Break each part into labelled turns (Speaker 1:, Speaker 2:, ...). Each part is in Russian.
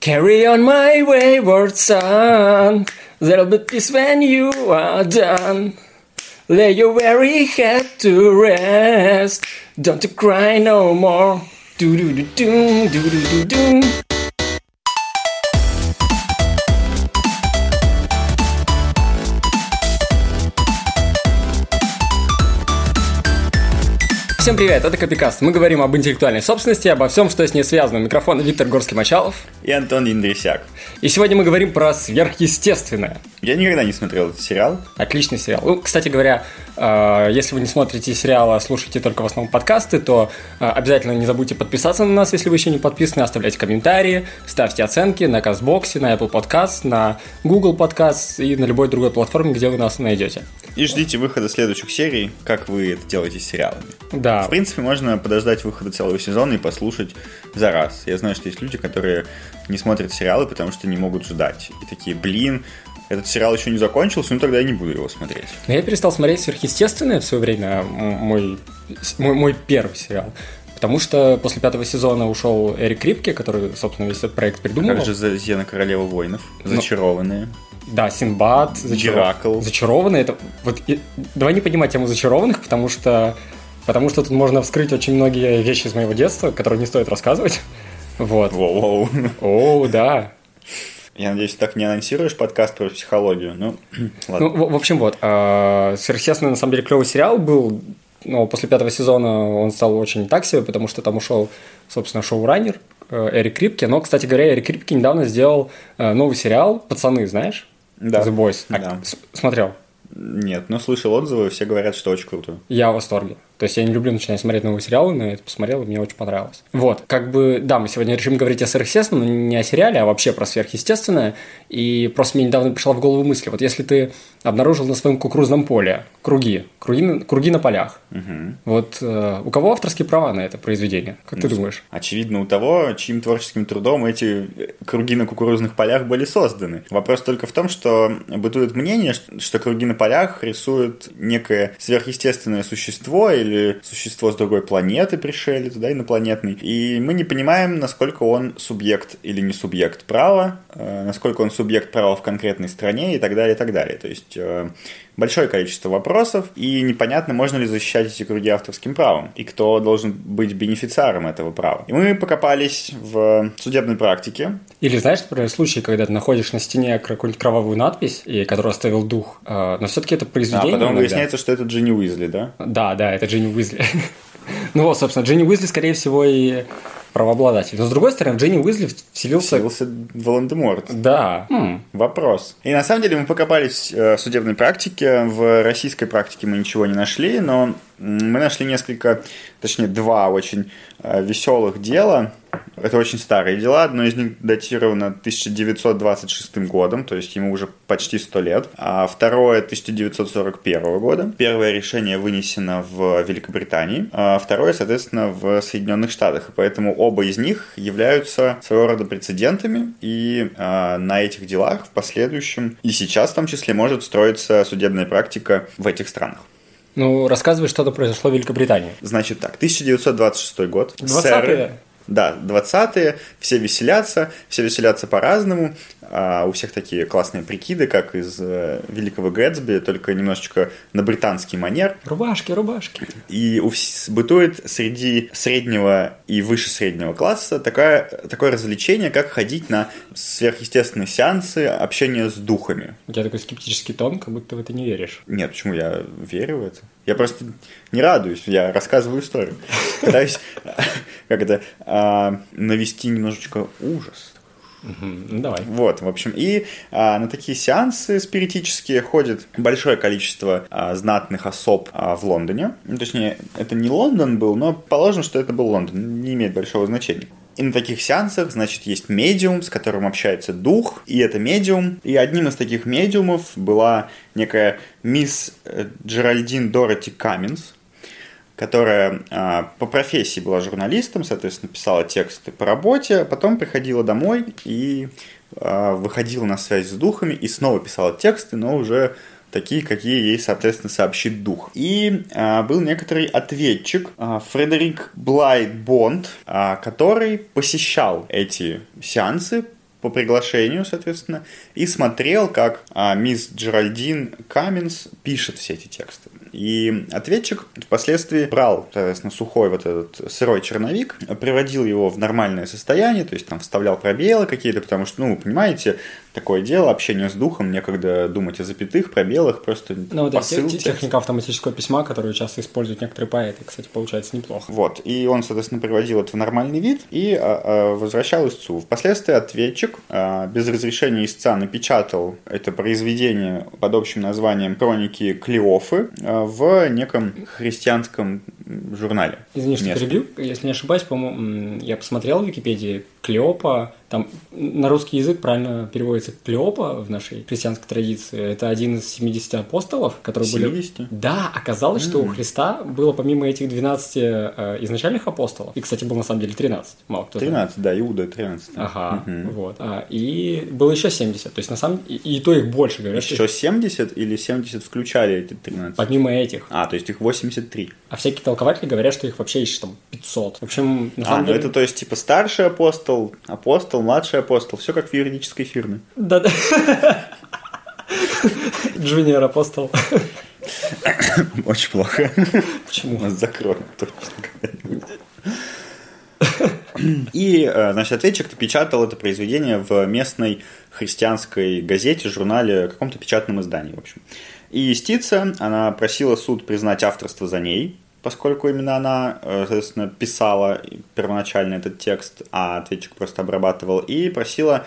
Speaker 1: Carry on my wayward son. There'll be peace when you are done. Lay your weary head to rest. Don't cry no more. Do do do do do do do do. Всем привет, это Копикаст. Мы говорим об интеллектуальной собственности, обо всем, что с ней связано. Микрофон Виктор Горский-Мачалов.
Speaker 2: И Антон Индрисяк.
Speaker 1: И сегодня мы говорим про сверхъестественное.
Speaker 2: Я никогда не смотрел этот сериал.
Speaker 1: Отличный сериал. Ну, кстати говоря, если вы не смотрите сериал, а слушаете только в основном подкасты, то э, обязательно не забудьте подписаться на нас, если вы еще не подписаны, оставляйте комментарии, ставьте оценки на Казбоксе, на Apple Podcast, на Google Podcast и на любой другой платформе, где вы нас найдете.
Speaker 2: И ждите выхода следующих серий, как вы это делаете с сериалами.
Speaker 1: Да.
Speaker 2: В принципе, можно подождать выхода целого сезона и послушать за раз. Я знаю, что есть люди, которые не смотрят сериалы, потому что не могут ждать. И такие, блин, этот сериал еще не закончился, ну тогда я не буду его смотреть.
Speaker 1: Но я перестал смотреть сверхъестественное в свое время, мой, мой, мой первый сериал. Потому что после пятого сезона ушел Эрик Крипке, который, собственно, весь этот проект придумал.
Speaker 2: Как же Зена Королева воинов? Зачарованные.
Speaker 1: Ну, да, Синбад,
Speaker 2: Геракл.
Speaker 1: Зачарованные. Это, вот, и, давай не поднимать тему зачарованных, потому что, потому что тут можно вскрыть очень многие вещи из моего детства, которые не стоит рассказывать. Вот.
Speaker 2: Воу-воу.
Speaker 1: О, да.
Speaker 2: Я надеюсь, так не анонсируешь подкаст про психологию. Ну, ладно.
Speaker 1: Ну, в, в общем, вот. Э, Сверхъестественный, на самом деле, клевый сериал был. Но после пятого сезона он стал очень так себе, потому что там ушел, собственно, шоураннер э, Эрик Крипке. Но, кстати говоря, Эрик Крипке недавно сделал э, новый сериал «Пацаны», знаешь?
Speaker 2: Да.
Speaker 1: The Boys. А,
Speaker 2: Да.
Speaker 1: с- смотрел?
Speaker 2: Нет, но слышал отзывы, все говорят, что очень круто.
Speaker 1: Я в восторге. То есть я не люблю начинать смотреть новые сериалы, но я это посмотрел, и мне очень понравилось. Вот, как бы, да, мы сегодня решим говорить о сверхъестественном, но не о сериале, а вообще про сверхъестественное. И просто мне недавно пришла в голову мысль, вот если ты обнаружил на своем кукурузном поле круги, круги, круги на полях, вот э, у кого авторские права на это произведение? Как ты думаешь?
Speaker 2: Очевидно, у того, чьим творческим трудом эти круги на кукурузных полях были созданы. Вопрос только в том, что бытует мнение, что круги на полях рисуют некое сверхъестественное существо или существо с другой планеты, пришелец, да, инопланетный. И мы не понимаем, насколько он субъект или не субъект права, э, насколько он субъект права в конкретной стране и так далее, и так далее. То есть э, большое количество вопросов, и непонятно, можно ли защищать эти круги авторским правом, и кто должен быть бенефициаром этого права. И мы покопались в судебной практике.
Speaker 1: Или знаешь, например, случай, когда ты находишь на стене какую-нибудь кровавую надпись, и которую оставил дух, э, но все-таки это
Speaker 2: А
Speaker 1: произведение.
Speaker 2: потом
Speaker 1: иногда.
Speaker 2: выясняется, что это Джинни Уизли, да?
Speaker 1: Да, да, это Джинни Уизли. ну вот, собственно, Джинни Уизли, скорее всего, и правообладатель. Но с другой стороны, Джинни Уизли вселился...
Speaker 2: Появился Волан-де-Морт.
Speaker 1: Да. Хм.
Speaker 2: Вопрос. И на самом деле мы покопались э, в судебной практике. В российской практике мы ничего не нашли, но мы нашли несколько, точнее, два очень э, веселых дела. Это очень старые дела. Одно из них датировано 1926 годом, то есть ему уже почти 100 лет. А второе 1941 года. Первое решение вынесено в Великобритании, а второе, соответственно, в Соединенных Штатах. И поэтому оба из них являются своего рода прецедентами. И а, на этих делах в последующем и сейчас в том числе может строиться судебная практика в этих странах.
Speaker 1: Ну, рассказывай, что там произошло в Великобритании.
Speaker 2: Значит так, 1926 год.
Speaker 1: 20-е?
Speaker 2: Сэры- Да, 20-е, все веселятся, все веселятся по-разному. А у всех такие классные прикиды, как из э, Великого Гэтсби, только немножечко на британский манер.
Speaker 1: Рубашки, рубашки.
Speaker 2: И у бытует среди среднего и выше среднего класса такое, такое развлечение, как ходить на сверхъестественные сеансы общения с духами.
Speaker 1: У тебя такой скептический тон, как будто в это не веришь.
Speaker 2: Нет, почему я верю в это? Я просто не радуюсь, я рассказываю историю. Пытаюсь, как это, а, навести немножечко ужас.
Speaker 1: Ну, давай.
Speaker 2: Вот, в общем, и а, на такие сеансы спиритические ходит большое количество а, знатных особ а, в Лондоне. Ну, точнее, это не Лондон был, но положим, что это был Лондон, не имеет большого значения. И на таких сеансах, значит, есть медиум, с которым общается дух, и это медиум. И одним из таких медиумов была некая мисс э, Джеральдин Дороти Каминс, которая а, по профессии была журналистом, соответственно, писала тексты по работе, а потом приходила домой и а, выходила на связь с духами и снова писала тексты, но уже такие, какие ей, соответственно, сообщит дух. И а, был некоторый ответчик а, Фредерик Блайт Бонд, а, который посещал эти сеансы по приглашению, соответственно, и смотрел, как а, мисс Джеральдин Каминс пишет все эти тексты. И ответчик впоследствии брал, соответственно, сухой вот этот сырой черновик, приводил его в нормальное состояние, то есть там вставлял пробелы какие-то, потому что, ну, вы понимаете, такое дело, общение с духом, некогда думать о запятых, пробелах, просто
Speaker 1: Ну, да,
Speaker 2: посыл
Speaker 1: те- техника автоматического письма, которую часто используют некоторые поэты, кстати, получается неплохо.
Speaker 2: Вот, и он, соответственно, приводил это в нормальный вид и а, а, возвращал истцу. Впоследствии ответчик а, без разрешения истца напечатал это произведение под общим названием «Хроники Клеофы» а, в неком христианском журнале.
Speaker 1: Извини, что
Speaker 2: Местном.
Speaker 1: перебью. Если не ошибаюсь, по-моему, я посмотрел в Википедии Клеопа, там на русский язык правильно переводится Клеопа в нашей христианской традиции. Это один из 70 апостолов, которые были...
Speaker 2: 70?
Speaker 1: Да, оказалось, что у Христа было помимо этих 12 э, изначальных апостолов, и, кстати, было на самом деле 13, мало кто знает.
Speaker 2: 13, да, Иуда 13.
Speaker 1: Ага, вот. А, и было еще 70. То есть, на самом и, и то их больше, говорят.
Speaker 2: Еще 70 или 70 включали эти 13?
Speaker 1: Помимо этих.
Speaker 2: А, то есть их 83.
Speaker 1: А всякие толкователи говорят, что их вообще еще там 500. В общем, на
Speaker 2: А,
Speaker 1: самом
Speaker 2: ну
Speaker 1: деле...
Speaker 2: это то есть типа старший апостол, апостол, младший апостол, все как в юридической фирме.
Speaker 1: Да-да. Джуниор апостол.
Speaker 2: Очень плохо.
Speaker 1: Почему?
Speaker 2: Нас закроют точно. И, э, значит, ответчик печатал это произведение в местной христианской газете, журнале, каком-то печатном издании, в общем. И юстиция, она просила суд признать авторство за ней, поскольку именно она, э, соответственно, писала первоначально этот текст, а ответчик просто обрабатывал, и просила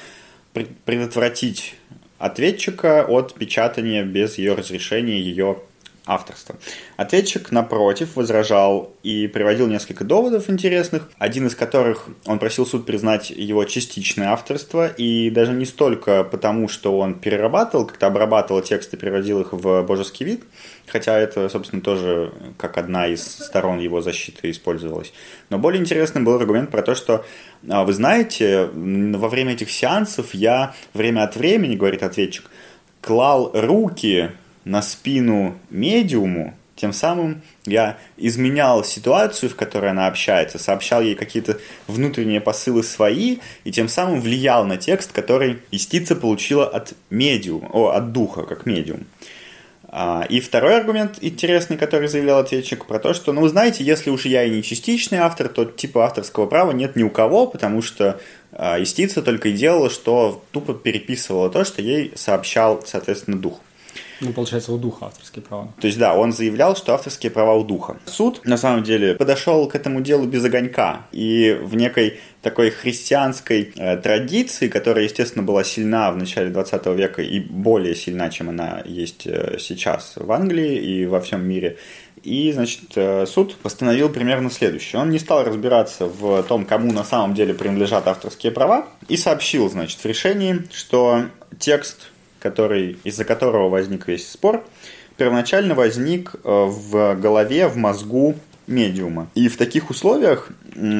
Speaker 2: пре- предотвратить ответчика от печатания без ее разрешения ее авторства. Ответчик, напротив, возражал и приводил несколько доводов интересных, один из которых он просил суд признать его частичное авторство, и даже не столько потому, что он перерабатывал, как-то обрабатывал тексты, переводил их в божеский вид, хотя это, собственно, тоже как одна из сторон его защиты использовалась. Но более интересным был аргумент про то, что, а, вы знаете, во время этих сеансов я время от времени, говорит ответчик, клал руки на спину медиуму, тем самым я изменял ситуацию, в которой она общается, сообщал ей какие-то внутренние посылы свои, и тем самым влиял на текст, который истица получила от медиума, о, от духа, как медиум. А, И второй аргумент интересный, который заявлял ответчик, про то, что, ну, знаете, если уж я и не частичный автор, то типа авторского права нет ни у кого, потому что а, истица только и делала, что тупо переписывала то, что ей сообщал, соответственно, дух.
Speaker 1: Ну, получается, у духа авторские права.
Speaker 2: То есть, да, он заявлял, что авторские права у духа. Суд, на самом деле, подошел к этому делу без огонька. И в некой такой христианской э, традиции, которая, естественно, была сильна в начале 20 века и более сильна, чем она есть э, сейчас в Англии и во всем мире, и, значит, э, суд постановил примерно следующее. Он не стал разбираться в том, кому на самом деле принадлежат авторские права, и сообщил, значит, в решении, что текст который, из-за которого возник весь спор, первоначально возник э, в голове, в мозгу медиума. И в таких условиях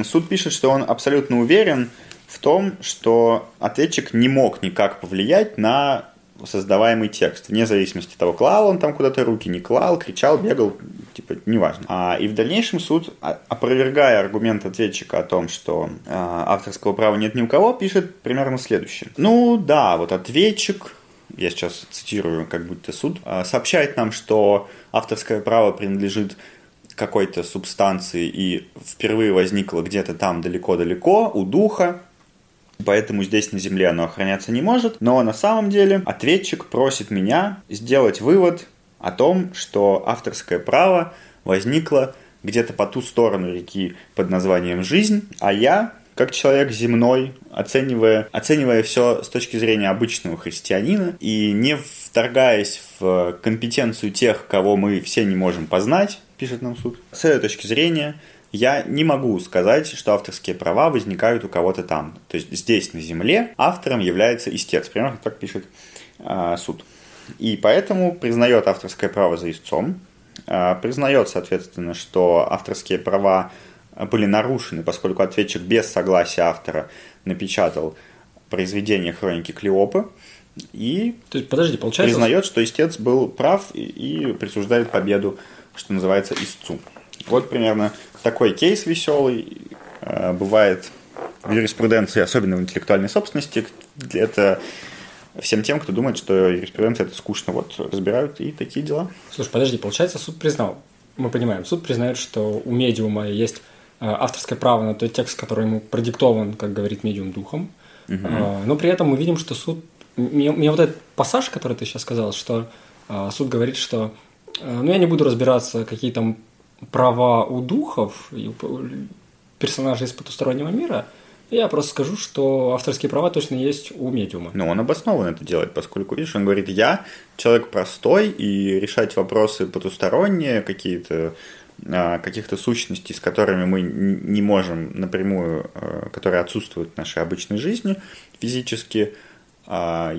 Speaker 2: суд пишет, что он абсолютно уверен в том, что ответчик не мог никак повлиять на создаваемый текст, вне зависимости от того, клал он там куда-то руки, не клал, кричал, бегал, типа, неважно. А, и в дальнейшем суд, а- опровергая аргумент ответчика о том, что а, авторского права нет ни у кого, пишет примерно следующее. Ну да, вот ответчик, я сейчас цитирую, как будто суд, а, сообщает нам, что авторское право принадлежит какой-то субстанции и впервые возникло где-то там далеко-далеко у духа, поэтому здесь на Земле оно охраняться не может. Но на самом деле ответчик просит меня сделать вывод о том, что авторское право возникло где-то по ту сторону реки под названием «Жизнь», а я, как человек земной, оценивая, оценивая все с точки зрения обычного христианина и не вторгаясь в компетенцию тех, кого мы все не можем познать, пишет нам суд, с этой точки зрения я не могу сказать, что авторские права возникают у кого-то там. То есть здесь, на Земле, автором является истец. Примерно так пишет а, суд. И поэтому признает авторское право за истцом, а, признает, соответственно, что авторские права были нарушены, поскольку ответчик без согласия автора напечатал произведение хроники Клеопы, и
Speaker 1: То есть, подожди, получается...
Speaker 2: признает, что истец был прав и, и присуждает победу, что называется, истцу. Вот примерно такой кейс веселый. Э, Бывает в юриспруденции, особенно в интеллектуальной собственности, это всем тем, кто думает, что юриспруденция это скучно, вот разбирают и такие дела.
Speaker 1: Слушай, подожди, получается, суд признал, мы понимаем, суд признает, что у медиума есть авторское право на тот текст, который ему продиктован, как говорит медиум, духом, угу. но при этом мы видим, что суд... Мне, мне вот этот пассаж, который ты сейчас сказал, что э, суд говорит, что ну, я не буду разбираться, какие там права у духов и у персонажей из потустороннего мира – я просто скажу, что авторские права точно есть у медиума.
Speaker 2: Ну, он обоснованно это делает, поскольку, видишь, он говорит, я человек простой, и решать вопросы потусторонние, какие-то каких-то сущностей, с которыми мы не можем напрямую, а, которые отсутствуют в нашей обычной жизни физически, а,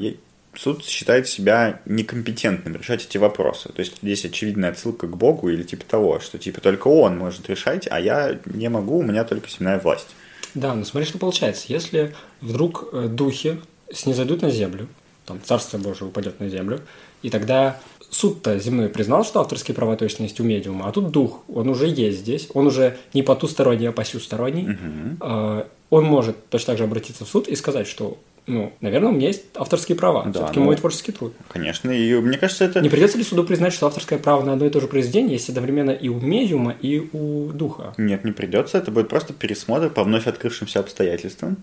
Speaker 2: суд считает себя некомпетентным решать эти вопросы. То есть здесь очевидная отсылка к Богу или типа того, что типа только он может решать, а я не могу, у меня только семейная власть.
Speaker 1: Да, но смотри, что получается. Если вдруг э, духи снизойдут на землю, там Царство Божие упадет на землю, и тогда суд-то земной признал, что авторские права точно есть у медиума, а тут дух, он уже есть здесь, он уже не потусторонний, а посюсторонний. Угу. Он может точно так же обратиться в суд и сказать, что ну, наверное, у меня есть авторские права. Да, Все-таки ну, мой творческий труд.
Speaker 2: Конечно, и мне кажется, это...
Speaker 1: Не придется ли суду признать, что авторское право на одно и то же произведение есть одновременно и у медиума, и у духа?
Speaker 2: Нет, не придется. Это будет просто пересмотр по вновь открывшимся обстоятельствам.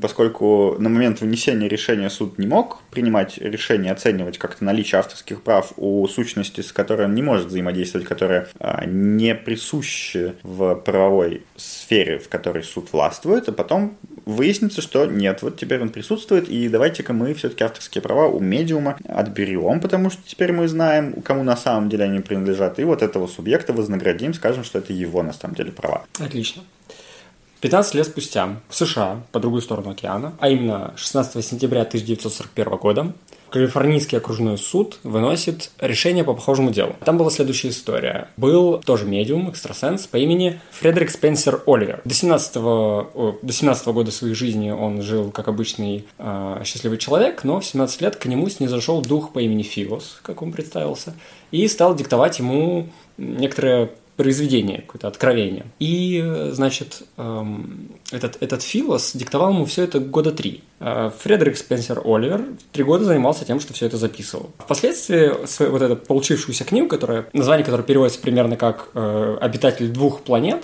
Speaker 2: Поскольку на момент вынесения решения суд не мог принимать решение, оценивать как-то наличие авторских прав у сущности, с которой он не может взаимодействовать, которая а, не присуща в правовой сфере, в которой суд властвует, а потом выяснится, что нет, вот теперь он присутствует, и давайте-ка мы все-таки авторские права у медиума отберем, потому что теперь мы знаем, кому на самом деле они принадлежат, и вот этого субъекта вознаградим, скажем, что это его на самом деле права.
Speaker 1: Отлично. 15 лет спустя в США, по другую сторону океана, а именно 16 сентября 1941 года, Калифорнийский окружной суд выносит решение по похожему делу. Там была следующая история. Был тоже медиум, экстрасенс по имени Фредерик Спенсер Оливер. До 17, до 17 года своей жизни он жил как обычный э, счастливый человек, но в 17 лет к нему снизошел дух по имени Филос, как он представился, и стал диктовать ему некоторые произведение, какое-то откровение. И, значит, эм, этот, этот Филос диктовал ему все это года три. Э, Фредерик Спенсер Оливер три года занимался тем, что все это записывал. Впоследствии вот эту получившуюся книгу, которая, название которой переводится примерно как э, «Обитатель двух планет»,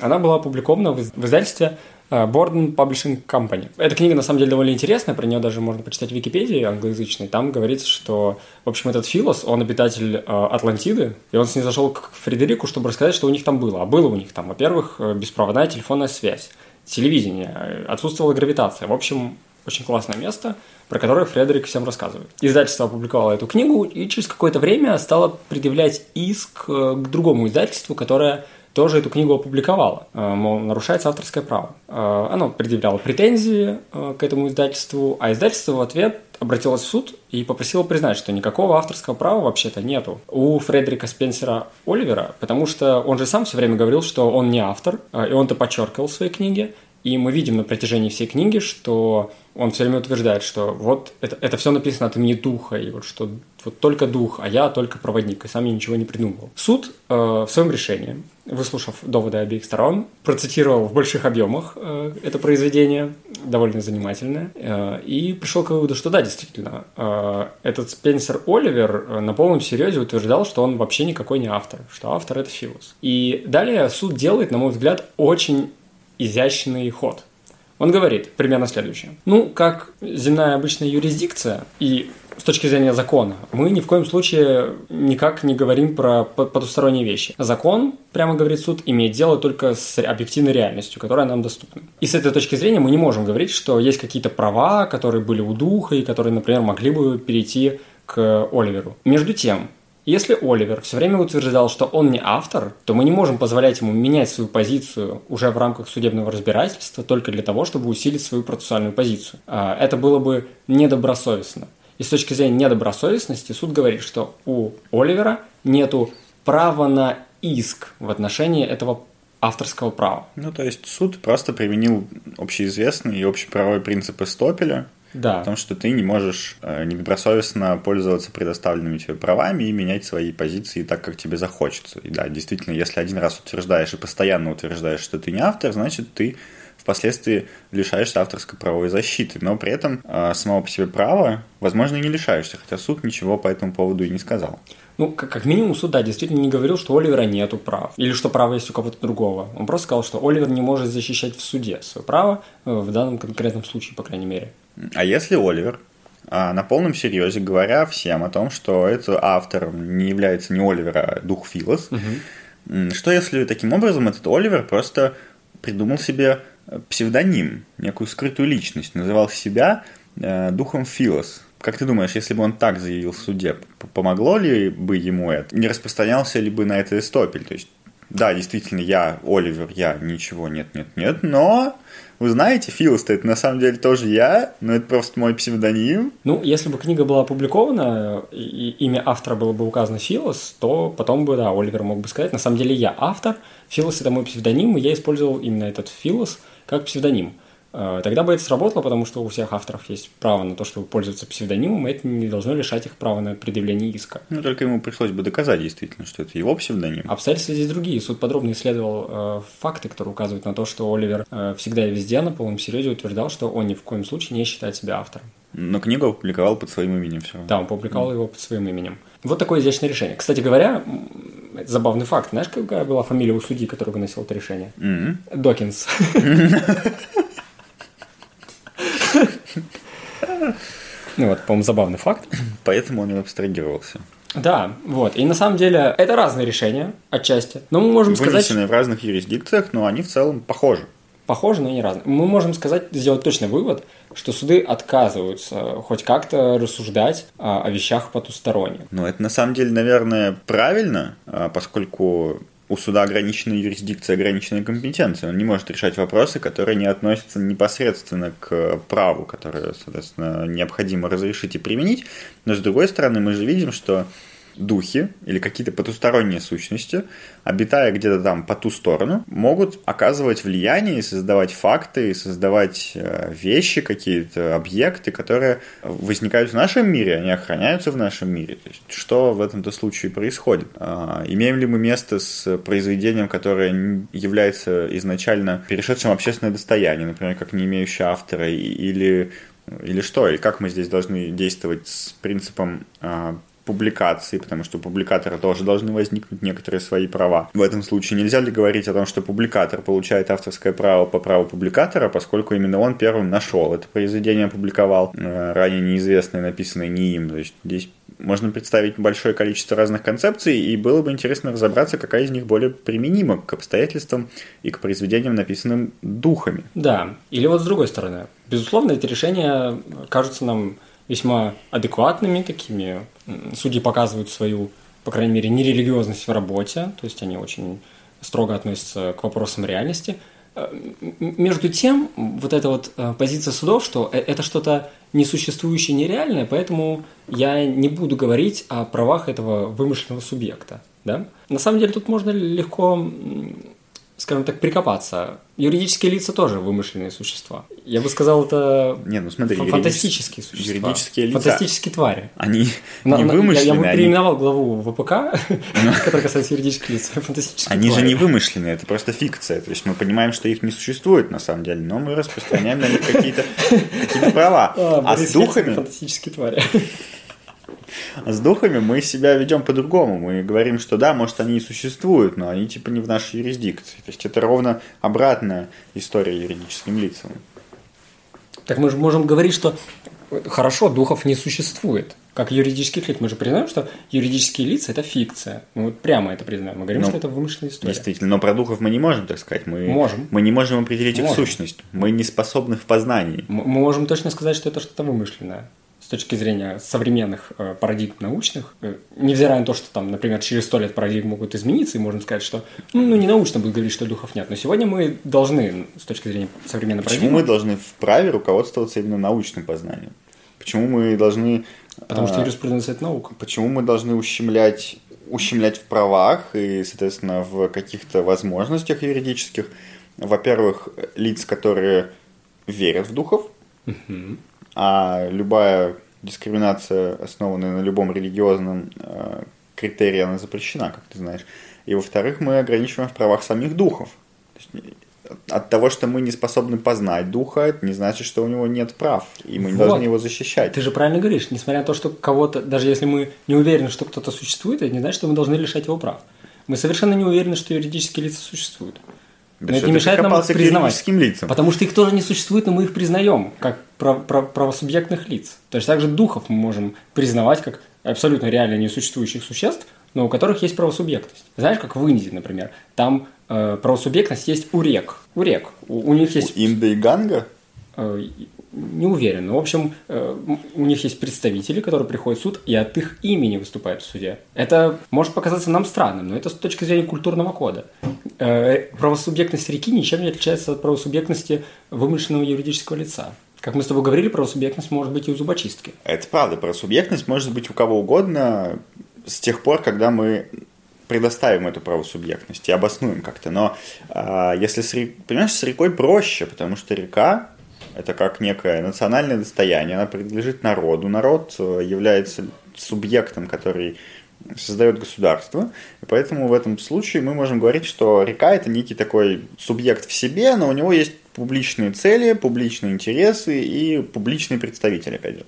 Speaker 1: она была опубликована в издательстве Borden Publishing Company. Эта книга, на самом деле, довольно интересная, про нее даже можно почитать в Википедии англоязычной. Там говорится, что, в общем, этот Филос, он обитатель э, Атлантиды, и он с ней зашел к Фредерику, чтобы рассказать, что у них там было. А было у них там, во-первых, э, беспроводная телефонная связь, телевидение, отсутствовала гравитация. В общем, очень классное место, про которое Фредерик всем рассказывает. Издательство опубликовало эту книгу и через какое-то время стало предъявлять иск к другому издательству, которое тоже эту книгу опубликовала, э, мол, нарушается авторское право. Э, оно предъявляло претензии э, к этому издательству, а издательство в ответ обратилось в суд и попросило признать, что никакого авторского права вообще-то нету у Фредерика Спенсера Оливера, потому что он же сам все время говорил, что он не автор, и он-то подчеркивал в своей книге, и мы видим на протяжении всей книги, что он все время утверждает, что вот это, это все написано от имени духа, и вот что вот только дух, а я только проводник, и сам я ничего не придумывал. Суд э, в своем решении, выслушав доводы обеих сторон, процитировал в больших объемах э, это произведение, довольно занимательное, э, и пришел к выводу, что да, действительно, э, этот Спенсер Оливер э, на полном серьезе утверждал, что он вообще никакой не автор, что автор это Филос. И далее суд делает, на мой взгляд, очень изящный ход. Он говорит примерно следующее. Ну, как земная обычная юрисдикция и с точки зрения закона, мы ни в коем случае никак не говорим про потусторонние вещи. Закон, прямо говорит суд, имеет дело только с объективной реальностью, которая нам доступна. И с этой точки зрения мы не можем говорить, что есть какие-то права, которые были у духа и которые, например, могли бы перейти к Оливеру. Между тем, если Оливер все время утверждал, что он не автор, то мы не можем позволять ему менять свою позицию уже в рамках судебного разбирательства только для того, чтобы усилить свою процессуальную позицию. А, это было бы недобросовестно. И с точки зрения недобросовестности суд говорит, что у Оливера нету права на иск в отношении этого авторского права.
Speaker 2: Ну, то есть суд просто применил общеизвестный и общеправовой принципы Стопеля,
Speaker 1: да.
Speaker 2: О том, что ты не можешь э, недобросовестно пользоваться предоставленными тебе правами и менять свои позиции так, как тебе захочется. И да, действительно, если один раз утверждаешь и постоянно утверждаешь, что ты не автор, значит, ты впоследствии лишаешься авторской правовой защиты. Но при этом э, самого по себе права, возможно, и не лишаешься, хотя суд ничего по этому поводу и не сказал.
Speaker 1: Ну, как, как минимум, суд, да, действительно не говорил, что Оливера нету прав. Или что право есть у кого-то другого. Он просто сказал, что Оливер не может защищать в суде свое право, э, в данном конкретном случае, по крайней мере.
Speaker 2: А если Оливер а на полном серьезе говоря всем о том, что это автор не является не Оливер, а дух Филос, угу. что если таким образом этот Оливер просто придумал себе псевдоним, некую скрытую личность, называл себя э, духом Филос? Как ты думаешь, если бы он так заявил в суде, помогло ли бы ему это? Не распространялся ли бы на это эстопель? То есть, да, действительно, я Оливер, я ничего, нет, нет, нет, но вы знаете, Филос это на самом деле тоже я, но это просто мой псевдоним.
Speaker 1: Ну, если бы книга была опубликована, и имя автора было бы указано Филос, то потом бы, да, Оливер мог бы сказать, на самом деле я автор, Филос это мой псевдоним, и я использовал именно этот Филос как псевдоним. Э, тогда бы это сработало, потому что у всех авторов есть право на то, чтобы пользоваться псевдонимом, и это не должно лишать их права на предъявление иска.
Speaker 2: Ну, только ему пришлось бы доказать действительно, что это его псевдоним.
Speaker 1: Обстоятельства здесь другие. Суд подробно исследовал э, факты, которые указывают на то, что Оливер э, всегда и везде на полном серьезе утверждал, что он ни в коем случае не считает себя автором.
Speaker 2: Но книгу опубликовал под своим именем все.
Speaker 1: Да, он публиковал mm. его под своим именем. Вот такое изящное решение. Кстати говоря, забавный факт. Знаешь, какая была фамилия у судьи, который выносил это решение? Mm-hmm. Докинс. Ну вот, по-моему, забавный факт.
Speaker 2: Поэтому он и абстрагировался.
Speaker 1: Да, вот. И на самом деле это разные решения отчасти. Но мы можем
Speaker 2: Вынесенные
Speaker 1: сказать...
Speaker 2: в разных юрисдикциях, но они в целом похожи.
Speaker 1: Похожи, но не разные. Мы можем сказать, сделать точный вывод, что суды отказываются хоть как-то рассуждать о, вещах потусторонних.
Speaker 2: Ну, это на самом деле, наверное, правильно, а, поскольку у суда ограниченная юрисдикция, ограниченная компетенция. Он не может решать вопросы, которые не относятся непосредственно к праву, которое, соответственно, необходимо разрешить и применить. Но, с другой стороны, мы же видим, что духи или какие-то потусторонние сущности, обитая где-то там по ту сторону, могут оказывать влияние и создавать факты, и создавать э, вещи, какие-то объекты, которые возникают в нашем мире, они охраняются в нашем мире. То есть, что в этом-то случае происходит? А, имеем ли мы место с произведением, которое является изначально перешедшим общественное достояние, например, как не имеющее автора, или или что? Или как мы здесь должны действовать с принципом а, публикации, потому что у публикатора тоже должны возникнуть некоторые свои права. В этом случае нельзя ли говорить о том, что публикатор получает авторское право по праву публикатора, поскольку именно он первым нашел это произведение, опубликовал, э, ранее неизвестное, написанное не им. То есть здесь можно представить большое количество разных концепций, и было бы интересно разобраться, какая из них более применима к обстоятельствам и к произведениям, написанным духами.
Speaker 1: Да, или вот с другой стороны. Безусловно, эти решения кажутся нам весьма адекватными такими. Судьи показывают свою, по крайней мере, нерелигиозность в работе, то есть они очень строго относятся к вопросам реальности. Э, между тем, вот эта вот э, позиция судов, что э, это что-то несуществующее, нереальное, поэтому я не буду говорить о правах этого вымышленного субъекта. Да? На самом деле тут можно легко скажем так, прикопаться. Юридические лица тоже вымышленные существа. Я бы сказал, это
Speaker 2: не, ну смотри,
Speaker 1: фантастические существа.
Speaker 2: Юридические лица.
Speaker 1: Фантастические твари.
Speaker 2: Они не вымышленные.
Speaker 1: Я, я бы
Speaker 2: они...
Speaker 1: переименовал главу ВПК, который касается юридических лиц. Фантастические
Speaker 2: Они же не вымышленные, это просто фикция. То есть мы понимаем, что их не существует на самом деле, но мы распространяем на них какие-то права.
Speaker 1: А, а с духами... Фантастические твари.
Speaker 2: А с духами мы себя ведем по-другому. Мы говорим, что да, может, они и существуют, но они типа не в нашей юрисдикции. То есть это ровно обратная история юридическим лицам.
Speaker 1: Так мы же можем говорить, что хорошо, духов не существует. Как юридических лиц. Мы же признаем, что юридические лица – это фикция. Мы вот прямо это признаем. Мы говорим, ну, что это вымышленная история.
Speaker 2: Действительно. Но про духов мы не можем так сказать. Мы,
Speaker 1: можем.
Speaker 2: Мы не можем определить можем. их сущность. Мы не способны в познании.
Speaker 1: Мы можем точно сказать, что это что-то вымышленное с точки зрения современных э, парадигм научных, э, невзирая на то, что там, например, через сто лет парадигмы могут измениться, и можно сказать, что ну, ну не научно будет говорить, что духов нет. Но сегодня мы должны, с точки зрения современной
Speaker 2: Почему парадигмы... Почему мы должны вправе руководствоваться именно научным познанием? Почему мы должны...
Speaker 1: Потому что а, юриспруденция – это наука.
Speaker 2: Почему мы должны ущемлять, ущемлять в правах и, соответственно, в каких-то возможностях юридических, во-первых, лиц, которые верят в духов, угу а любая дискриминация, основанная на любом религиозном э, критерии, она запрещена, как ты знаешь. И во-вторых, мы ограничиваем в правах самих духов. от того, что мы не способны познать духа, это не значит, что у него нет прав, и мы не
Speaker 1: Вот.
Speaker 2: должны его защищать.
Speaker 1: Ты же правильно говоришь, несмотря на то, что кого-то, даже если мы не уверены, что кто-то существует, это не значит, что мы должны лишать его прав. Мы совершенно не уверены, что юридические лица существуют.
Speaker 2: Да
Speaker 1: Но это не мешает нам их признавать.
Speaker 2: лицам.
Speaker 1: Потому что их тоже не существует, но мы их признаем как прав- прав- правосубъектных лиц. То есть также духов мы можем признавать как абсолютно реально несуществующих существ, но у которых есть правосубъектность. Знаешь, как в Индии, например, там э, правосубъектность есть у рек. У рек. У, у них есть
Speaker 2: Инда и Ганга?
Speaker 1: Э, Не уверен. Но, в общем, э, у них есть представители, которые приходят в суд и от их имени выступают в суде. Это может показаться нам странным, но это с точки зрения культурного кода. Э, Правосубъектность реки ничем не отличается от правосубъектности вымышленного юридического лица. Как мы с тобой говорили, правосубъектность может быть и у зубочистки.
Speaker 2: Это правда, про субъектность может быть у кого угодно с тех пор, когда мы предоставим эту правосубъектность и обоснуем как-то. Но а, если с рек- понимаешь, с рекой проще, потому что река это как некое национальное достояние, она принадлежит народу. Народ э, является субъектом, который создает государство. И поэтому в этом случае мы можем говорить, что река это некий такой субъект в себе, но у него есть публичные цели, публичные интересы и публичный представитель, опять же.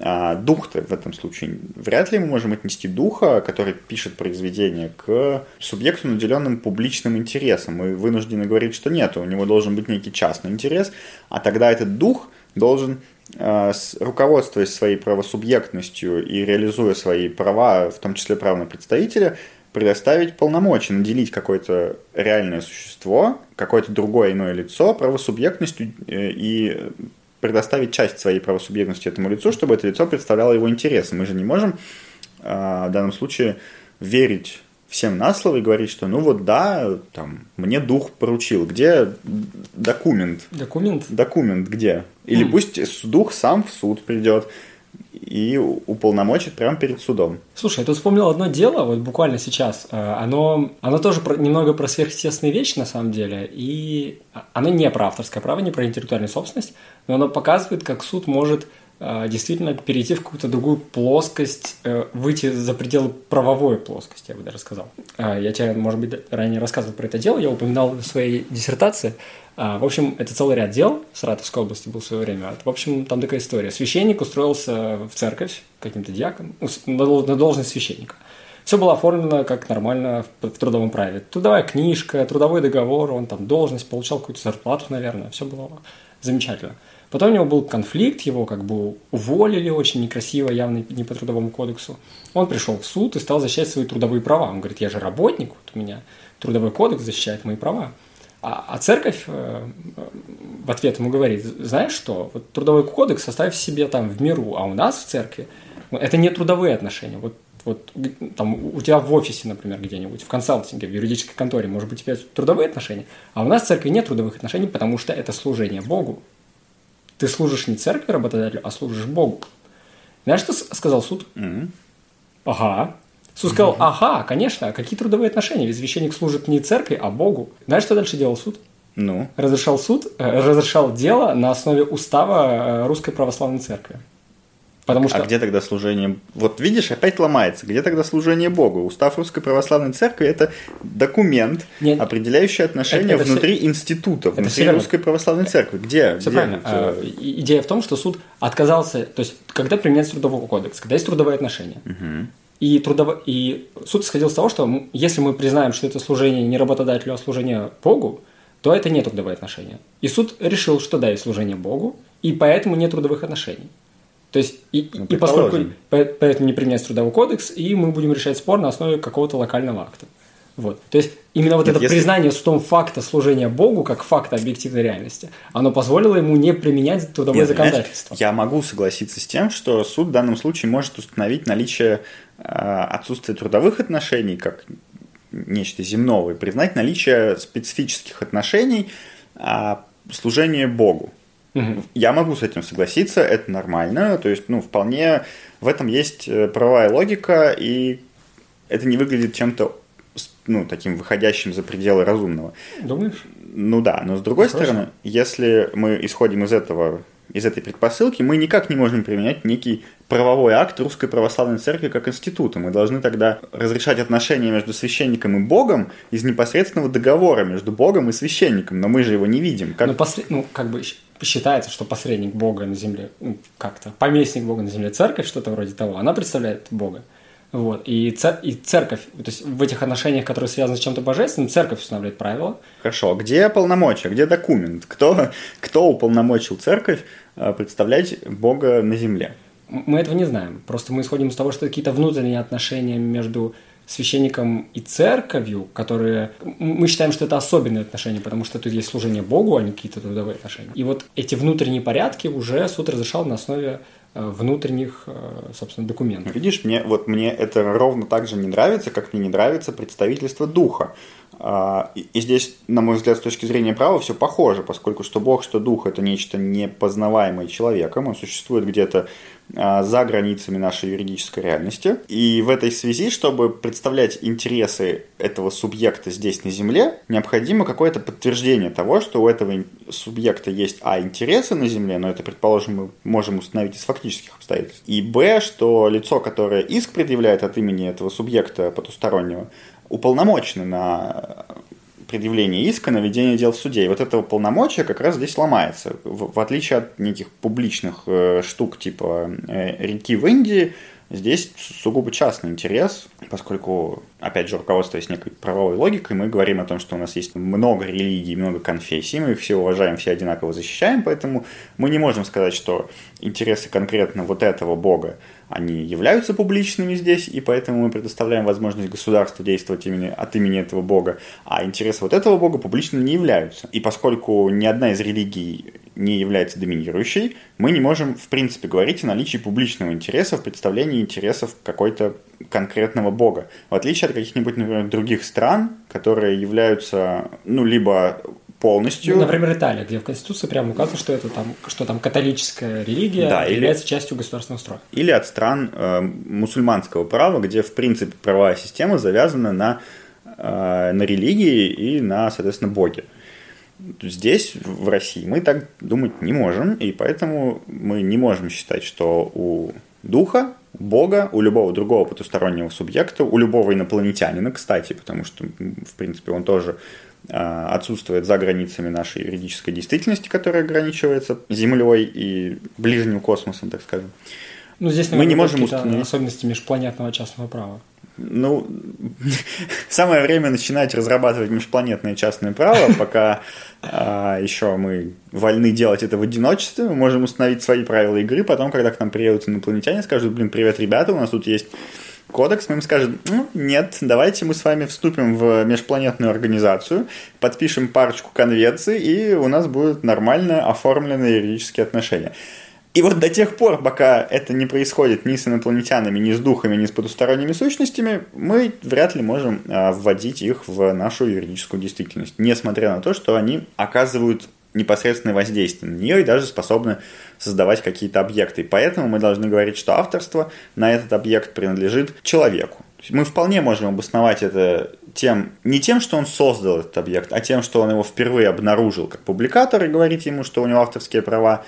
Speaker 2: А дух-то в этом случае вряд ли мы можем отнести духа, который пишет произведение, к субъекту, наделенным публичным интересом. Мы вынуждены говорить, что нет, у него должен быть некий частный интерес, а тогда этот дух должен, э, руководствуясь своей правосубъектностью и реализуя свои права, в том числе право на представителя, предоставить полномочия, наделить какое-то реальное существо, какое-то другое иное лицо правосубъектностью э, и предоставить часть своей правосубъектности этому лицу, чтобы это лицо представляло его интересы. Мы же не можем э, в данном случае верить всем на слово и говорить, что ну вот да, там, мне дух поручил. Где документ?
Speaker 1: Документ?
Speaker 2: Документ где? Или
Speaker 1: М.
Speaker 2: пусть дух сам в суд придет и уполномочит прямо перед судом.
Speaker 1: Слушай, я тут вспомнил одно дело, вот буквально сейчас. Э, Оно, оно тоже про- немного про сверхъестественные вещи, на самом деле, и оно не про авторское право, не про интеллектуальную собственность, но оно показывает, как суд может действительно перейти в какую-то другую плоскость, э, выйти за пределы правовой плоскости, я бы даже сказал. Э, Я тебе, может быть, ранее рассказывал про это дело, я упоминал в своей диссертации. А, В общем, это целый ряд дел в Саратовской области был в свое время. В общем, там такая история. Священник устроился в церковь каким-то диаконом, ну, на дол- на должность священника. Все было оформлено как нормально в трудовом праве. Трудовая книжка, трудовой договор, он там должность, получал какую-то зарплату, наверное. Все было замечательно. Потом у него был конфликт, его как бы уволили очень некрасиво, явно не по трудовому кодексу. Он пришел в суд и стал защищать свои трудовые права. Он говорит, я же работник, вот у меня трудовой кодекс защищает мои права. А, а церковь э, в ответ ему говорит, знаешь что, вот трудовой кодекс оставь себе там в миру, а у нас в церкви это не трудовые отношения. Вот, вот там у тебя в офисе, например, где-нибудь, в консалтинге, в юридической конторе, может быть, у тебя трудовые отношения, а у нас в церкви нет трудовых отношений, потому что это служение Богу. Ты служишь не церкви работодателю, а служишь Богу. Знаешь, что сказал суд?
Speaker 2: Мгм.
Speaker 1: Ага. Суд сказал, ага, конечно, а какие трудовые отношения? Ведь священник служит не церкви, а Богу. Знаешь, что дальше делал суд?
Speaker 2: Ну,
Speaker 1: Разрешал суд, э, разрешал дело на основе устава э, Русской Православной Церкви. Потому что
Speaker 2: а где тогда служение? Вот видишь, опять ломается. Где тогда служение Богу? Устав Русской Православной Церкви – это документ,
Speaker 1: Нет.
Speaker 2: определяющий отношения
Speaker 1: Это- это
Speaker 2: внутри института, внутри
Speaker 1: всё верно.
Speaker 2: Русской Православной Церкви. Где?
Speaker 1: Все
Speaker 2: Где
Speaker 1: правильно.
Speaker 2: это?
Speaker 1: А, Идея в том, что суд отказался, то есть, когда применяется трудовой кодекс, когда есть трудовые отношения. И, трудово... и суд исходил с того, что если мы признаем, что это служение не работодателю, а служение Богу, то это не трудовые отношения. И суд решил, что да, есть служение Богу, и поэтому нет трудовых отношений. То есть, и,
Speaker 2: Ну,
Speaker 1: и поскольку поэтому не применяется трудовой кодекс, и мы будем решать спор на основе какого-то локального акта. Вот. То есть, именно вот
Speaker 2: Нет,
Speaker 1: это
Speaker 2: если-
Speaker 1: признание судом факта служения Богу как факта объективной реальности, оно позволило ему не применять трудовое
Speaker 2: Нет,
Speaker 1: законодательство.
Speaker 2: Я могу согласиться с тем, что суд в данном случае может установить наличие э, отсутствия трудовых отношений как нечто земного и признать наличие специфических отношений а, служения Богу. Я могу с этим согласиться, это нормально, то есть, ну, вполне в этом есть э, правовая логика, и это не выглядит чем-то, ну, таким выходящим за пределы разумного.
Speaker 1: Думаешь?
Speaker 2: Ну да, но с другой
Speaker 1: Хорошо.
Speaker 2: стороны, если мы исходим из этого из этой предпосылки, мы никак не можем применять некий правовой акт Русской Православной Церкви как института. Мы должны тогда разрешать отношения между священником и Богом из непосредственного договора между Богом и священником, но мы же его не видим.
Speaker 1: Как... Ну, после... ну, как бы считается, что посредник Бога на земле, ну, как-то, поместник Бога на земле, церковь, что-то вроде того, она представляет Бога. Вот. И, цер- и церковь, то есть в этих отношениях, которые связаны с чем-то божественным, церковь устанавливает правила.
Speaker 2: Хорошо, где полномочия, где документ? Кто, кто уполномочил церковь э, представлять Бога на земле?
Speaker 1: Мы этого не знаем. Просто мы исходим из того, что какие-то внутренние отношения между священником и церковью, которые... Мы считаем, что это особенные отношения, потому что тут есть служение Богу, а не какие-то трудовые отношения. И вот эти внутренние порядки уже суд разрешал на основе внутренних, э, собственно, документов.
Speaker 2: Видишь, мне, вот мне это ровно так же не нравится, как мне не нравится представительство духа. А, и здесь, на мой взгляд, с точки зрения права все похоже, поскольку что Бог, что Дух – это нечто непознаваемое человеком, он существует где-то а, за границами нашей юридической реальности. И в этой связи, чтобы представлять интересы этого субъекта здесь на Земле, необходимо какое-то подтверждение того, что у этого субъекта есть а. интересы на Земле, но это, предположим, мы можем установить из фактических обстоятельств, и б. что лицо, которое иск предъявляет от имени этого субъекта потустороннего, уполномочены на предъявление иска на ведение дел в суде. И вот это полномочия как раз здесь ломается. В, в отличие от неких публичных э, штук типа э, реки в Индии, здесь сугубо частный интерес, поскольку, опять же, руководствуясь некой правовой логикой, мы говорим о том, что у нас есть много религий, много конфессий, мы их все уважаем, все одинаково защищаем, поэтому мы не можем сказать, что интересы конкретно вот этого бога они являются публичными здесь, и поэтому мы предоставляем возможность государству действовать именно от имени этого бога, а интересы вот этого бога публичными не являются. И поскольку ни одна из религий не является доминирующей, мы не можем, в принципе, говорить о наличии публичного интереса в представлении интересов какой-то конкретного бога. В отличие от каких-нибудь, например, других стран, которые являются, ну, либо полностью.
Speaker 1: Ну, например, Италия, где в Конституции прямо указано, что это там, что там католическая религия да, является или, частью государственного строя.
Speaker 2: Или от стран э, мусульманского права, где, в принципе, правовая система завязана на, э, на религии и на, соответственно, боге. Здесь, в России, мы так думать не можем, и поэтому мы не можем считать, что у духа, Бога, у любого другого потустороннего субъекта, у любого инопланетянина, кстати, потому что, в принципе, он тоже отсутствует за границами нашей юридической действительности, которая ограничивается Землей и ближним космосом, так скажем.
Speaker 1: Ну, здесь, наверное, мы не можем установить особенности межпланетного частного права.
Speaker 2: Ну, самое время начинать разрабатывать межпланетное частное право, пока а, еще мы вольны делать это в одиночестве. Мы можем установить свои правила игры, потом, когда к нам приедут инопланетяне, скажут, блин, привет, ребята, у нас тут есть кодекс, мы им скажем, ну, нет, давайте мы с вами вступим в межпланетную организацию, подпишем парочку конвенций, и у нас будут нормально оформленные юридические отношения. И вот до тех пор, пока это не происходит ни с инопланетянами, ни с духами, ни с потусторонними сущностями, мы вряд ли можем а, вводить их в нашу юридическую действительность, несмотря на то, что они оказывают непосредственное воздействие на нее и даже способны создавать какие-то объекты. И поэтому мы должны говорить, что авторство на этот объект принадлежит человеку. Мы вполне можем обосновать это тем, не тем, что он создал этот объект, а тем, что он его впервые обнаружил как публикатор и говорить ему, что у него авторские права,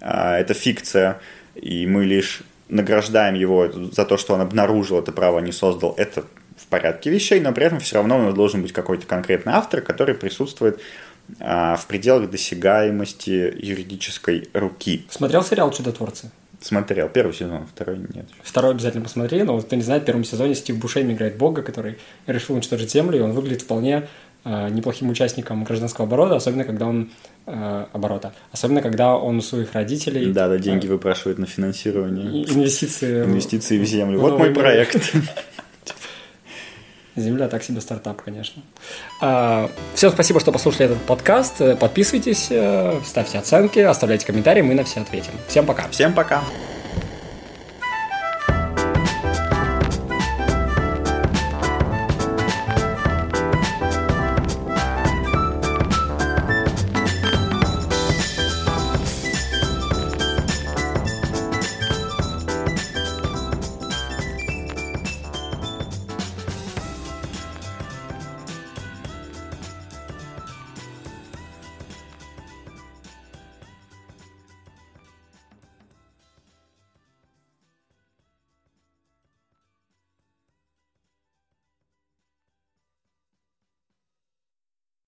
Speaker 2: а, это фикция, и мы лишь награждаем его за то, что он обнаружил это право, а не создал, это в порядке вещей, но при этом все равно у нас должен быть какой-то конкретный автор, который присутствует в пределах досягаемости юридической руки.
Speaker 1: Смотрел сериал «Чудотворцы»?
Speaker 2: Смотрел. Первый сезон, второй нет.
Speaker 1: Второй обязательно посмотри, но кто не знает, в первом сезоне Стив Бушейми играет бога, который решил уничтожить Землю, и он выглядит вполне э, неплохим участником гражданского оборота, особенно когда он э, оборота, особенно когда он у своих родителей...
Speaker 2: Да, да, деньги э, выпрашивает на финансирование.
Speaker 1: Инвестиции.
Speaker 2: Инвестиции в землю. Вот мой проект.
Speaker 1: Земля так себе стартап, конечно. А, всем спасибо, что послушали этот подкаст. Подписывайтесь, э, ставьте оценки, оставляйте комментарии, мы на все ответим. Всем пока.
Speaker 2: Всем пока.